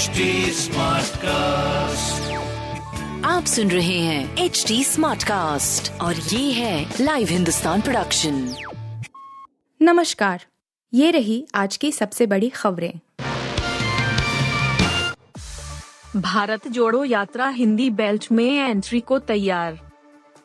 HD cast आप सुन रहे हैं एच डी स्मार्ट कास्ट और ये है लाइव हिंदुस्तान प्रोडक्शन नमस्कार ये रही आज की सबसे बड़ी खबरें। भारत जोड़ो यात्रा हिंदी बेल्ट में एंट्री को तैयार।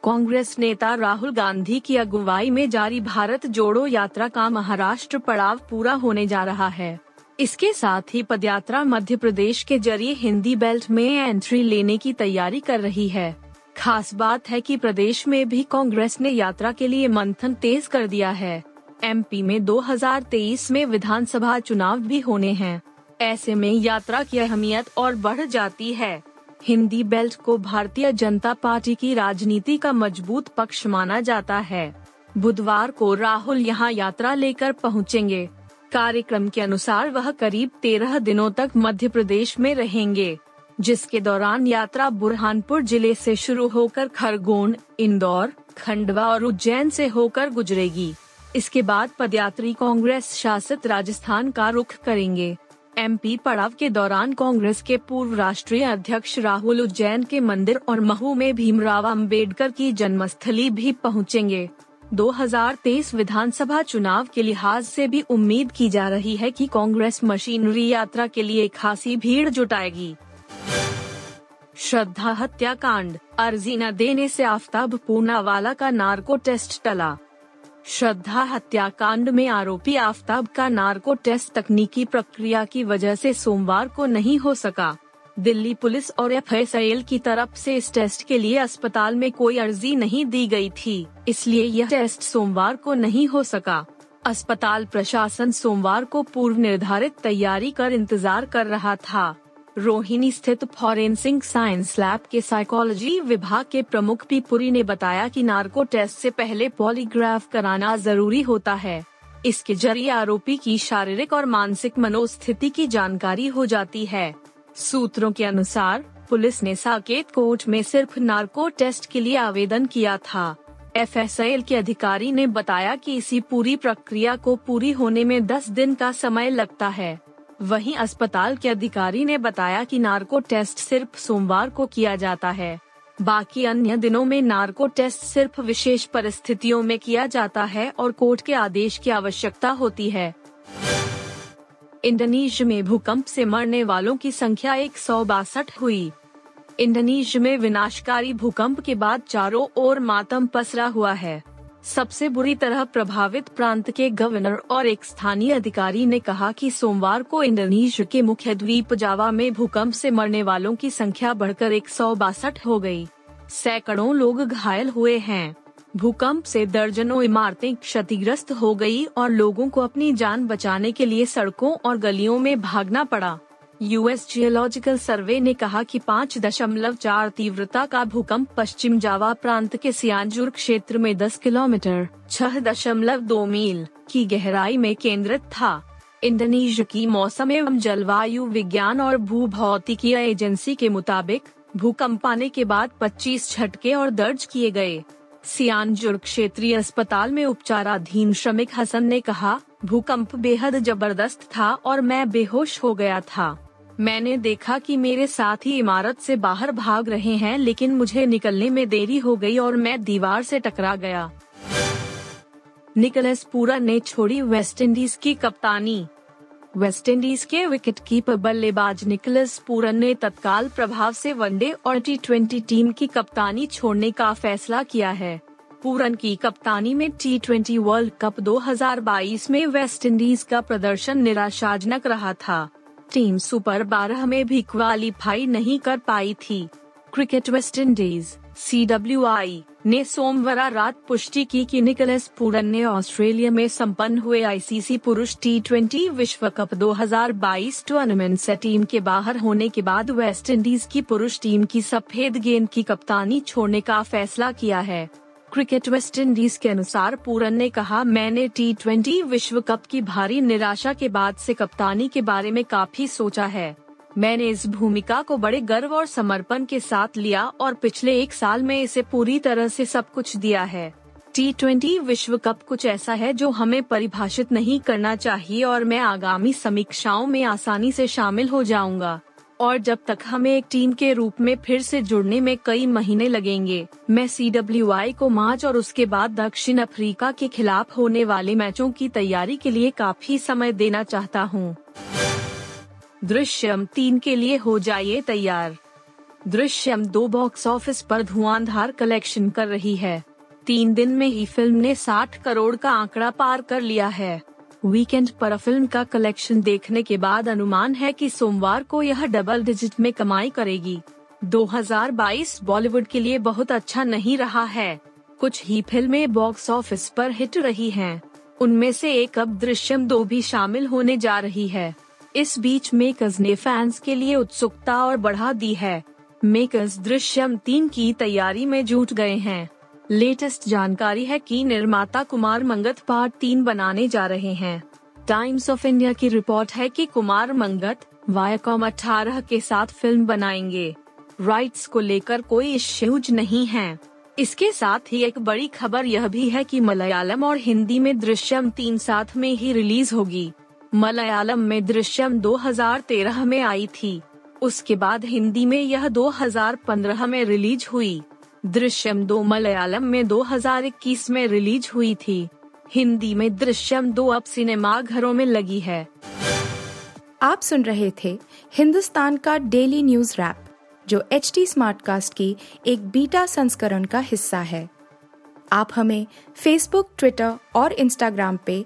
कांग्रेस नेता राहुल गांधी की अगुवाई में जारी भारत जोड़ो यात्रा का महाराष्ट्र पड़ाव पूरा होने जा रहा है। इसके साथ ही पदयात्रा मध्य प्रदेश के ज़रिए हिंदी बेल्ट में एंट्री लेने की तैयारी कर रही है। खास बात है कि प्रदेश में भी कांग्रेस ने यात्रा के लिए मंथन तेज कर दिया है। एमपी में 2023 में विधानसभा चुनाव भी होने हैं। ऐसे में यात्रा की अहमियत और बढ़ जाती है। हिंदी बेल्ट को भारतीय जनता पार्टी की राजनीति का मज़बूत पक्ष माना जाता है। बुधवार को राहुल यहाँ यात्रा लेकर पहुँचेंगे। कार्यक्रम के अनुसार वह करीब तेरह दिनों तक मध्य प्रदेश में रहेंगे, जिसके दौरान यात्रा बुरहानपुर ज़िले से शुरू होकर खरगोन, इंदौर, खंडवा और उज्जैन से होकर गुजरेगी। इसके बाद पदयात्री कांग्रेस शासित राजस्थान का रुख करेंगे। एमपी पड़ाव के दौरान कांग्रेस के पूर्व राष्ट्रीय अध्यक्ष राहुल उज्जैन के मंदिर और महू में भीमराव अंबेडकर की जन्मस्थली भी पहुँचेंगे। 2023 विधानसभा चुनाव के लिहाज से भी उम्मीद की जा रही है कि कांग्रेस मशीनरी यात्रा के लिए खासी भीड़ जुटाएगी। श्रद्धा हत्याकांड, अर्जी न देने से आफ्ताब पूनावाला का नार्को टेस्ट टला। श्रद्धा हत्याकांड में आरोपी आफ्ताब का नार्को टेस्ट तकनीकी प्रक्रिया की वजह से सोमवार को नहीं हो सका। दिल्ली पुलिस और एफ़ की तरफ़ से इस टेस्ट के लिए अस्पताल में कोई अर्जी नहीं दी गई थी, इसलिए यह टेस्ट सोमवार को नहीं हो सका। अस्पताल प्रशासन सोमवार को पूर्व निर्धारित तैयारी कर इंतज़ार कर रहा था। रोहिणी स्थित फॉरेंसिक साइंस लैब के साइकोलॉजी विभाग के प्रमुख पी पुरी ने बताया कि नार्को टेस्ट से पहले पॉलीग्राफ कराना ज़रूरी होता है। इसके ज़रिए आरोपी की शारीरिक और मानसिक मनोस्थिति की जानकारी हो जाती है। सूत्रों के अनुसार, पुलिस ने साकेत कोर्ट में सिर्फ़ नार्को टेस्ट के लिए आवेदन किया था। एफ़ के अधिकारी ने बताया कि इसी पूरी प्रक्रिया को पूरी होने में 10 दिन का समय लगता है। वहीं अस्पताल के अधिकारी ने बताया कि नार्को टेस्ट सिर्फ़ सोमवार को किया जाता है। बाकी अन्य दिनों में नार्को टेस्ट सिर्फ़ विशेष परिस्थितियों में किया जाता है और कोर्ट के आदेश की आवश्यकता होती है। इंडोनेशिया में भूकंप से मरने वालों की संख्या एक सौ बासठ हुई। इंडोनेशिया में विनाशकारी भूकंप के बाद चारों ओर मातम पसरा हुआ है। सबसे बुरी तरह प्रभावित प्रांत के गवर्नर और एक स्थानीय अधिकारी ने कहा कि सोमवार को इंडोनेशिया के मुख्य द्वीप जावा में भूकंप से मरने वालों की संख्या बढ़कर एक सौ बासठ हो गई। सैकड़ों लोग घायल हुए हैं। भूकंप से दर्जनों इमारतें क्षतिग्रस्त हो गई और लोगों को अपनी जान बचाने के लिए सड़कों और गलियों में भागना पड़ा। यूएस जियोलॉजिकल सर्वे ने कहा कि पाँच दशमलव चार तीव्रता का भूकंप पश्चिम जावा प्रांत के सियानजुर क्षेत्र में 10 किलोमीटर, छह दशमलव दो मील की गहराई में केंद्रित था। इंडोनेशिया की मौसम एवं जलवायु विज्ञान और भू भौतिकी एजेंसी के मुताबिक, भूकंप आने के बाद 25 झटके और दर्ज किए गए। सियानजुर क्षेत्रीय अस्पताल में उपचाराधीन श्रमिक हसन ने कहा, भूकंप बेहद ज़बरदस्त था और मैं बेहोश हो गया था। मैंने देखा कि मेरे साथ ही इमारत से बाहर भाग रहे हैं, लेकिन मुझे निकलने में देरी हो गई और मैं दीवार से टकरा गया। निकलस पूरा ने छोड़ी वेस्टइंडीज की कप्तानी। वेस्टइंडीज के विकेट कीपर बल्लेबाज निकलस पूरन ने तत्काल प्रभाव से वनडे और टी टीम की कप्तानी छोड़ने का फैसला किया है। पूरन की कप्तानी में टी ट्वेंटी वर्ल्ड कप 2022 में वेस्टइंडीज का प्रदर्शन निराशाजनक रहा था। टीम सुपर बारह में भी क्वालिफाई नहीं कर पाई थी। क्रिकेट वेस्ट इंडीज सीडब्ल्यूआई ने सोमवार रात पुष्टि की कि निकलस पूरन ने ऑस्ट्रेलिया में संपन्न हुए आईसीसी पुरुष टी ट्वेंटी विश्व कप 2022 टूर्नामेंट से टीम के बाहर होने के बाद वेस्ट इंडीज की पुरुष टीम की सफ़ेद गेंद की कप्तानी छोड़ने का फैसला किया है। क्रिकेट वेस्ट इंडीज के अनुसार पूरन ने कहा, मैंने टी ट्वेंटी विश्व कप की भारी निराशा के बाद से कप्तानी के बारे में काफ़ी सोचा है। मैंने इस भूमिका को बड़े गर्व और समर्पण के साथ लिया और पिछले एक साल में इसे पूरी तरह से सब कुछ दिया है। टी ट्वेंटी विश्व कप कुछ ऐसा है जो हमें परिभाषित नहीं करना चाहिए और मैं आगामी समीक्षाओं में आसानी से शामिल हो जाऊँगा। और जब तक हमें एक टीम के रूप में फिर से जुड़ने में कई महीने लगेंगे, मैं सी डब्ल्यू आई को मार्च और उसके बाद दक्षिण अफ्रीका के खिलाफ होने वाले मैचों की तैयारी के लिए काफ़ी समय देना चाहता हूँ। दृश्यम तीन के लिए हो जाइए तैयार। दृश्यम दो बॉक्स ऑफ़िस पर धुआंधार कलेक्शन कर रही है। तीन दिन में ही फ़िल्म ने 60 करोड़ का आंकड़ा पार कर लिया है। वीकेंड पर फ़िल्म का कलेक्शन देखने के बाद अनुमान है कि सोमवार को यह डबल डिजिट में कमाई करेगी। 2022 बॉलीवुड के लिए बहुत अच्छा नहीं रहा है। कुछ ही फ़िल्में बॉक्स ऑफ़िस पर हिट रही हैं। उनमें से एक अब दृश्यम दो भी शामिल होने जा रही है। इस बीच मेकर्स ने फैंस के लिए उत्सुकता और बढ़ा दी है। मेकर्स दृश्यम तीन की तैयारी में जुट गए हैं। लेटेस्ट जानकारी है कि निर्माता कुमार मंगत पार्ट तीन बनाने जा रहे हैं। टाइम्स ऑफ़ इंडिया की रिपोर्ट है कि कुमार मंगत वायाकॉम अठारह के साथ फ़िल्म बनाएँगे। राइट्स को लेकर कोई इश्यूज़ नहीं है। इसके साथ ही एक बड़ी खबर यह भी है कि मलयालम और हिंदी में दृश्यम तीन साथ में ही रिलीज़ होगी। मलयालम में दृश्यम 2013 में आई थी। उसके बाद हिंदी में यह 2015 में रिलीज़ हुई। दृश्यम दो मलयालम में 2021 में रिलीज़ हुई थी। हिंदी में दृश्यम दो अब सिनेमा घरों में लगी है। आप सुन रहे थे हिंदुस्तान का डेली न्यूज़ रैप, जो एच टी स्मार्ट कास्ट की एक बीटा संस्करण का हिस्सा है। आप हमें फेसबुक ट्विटर और इंस्टाग्राम पे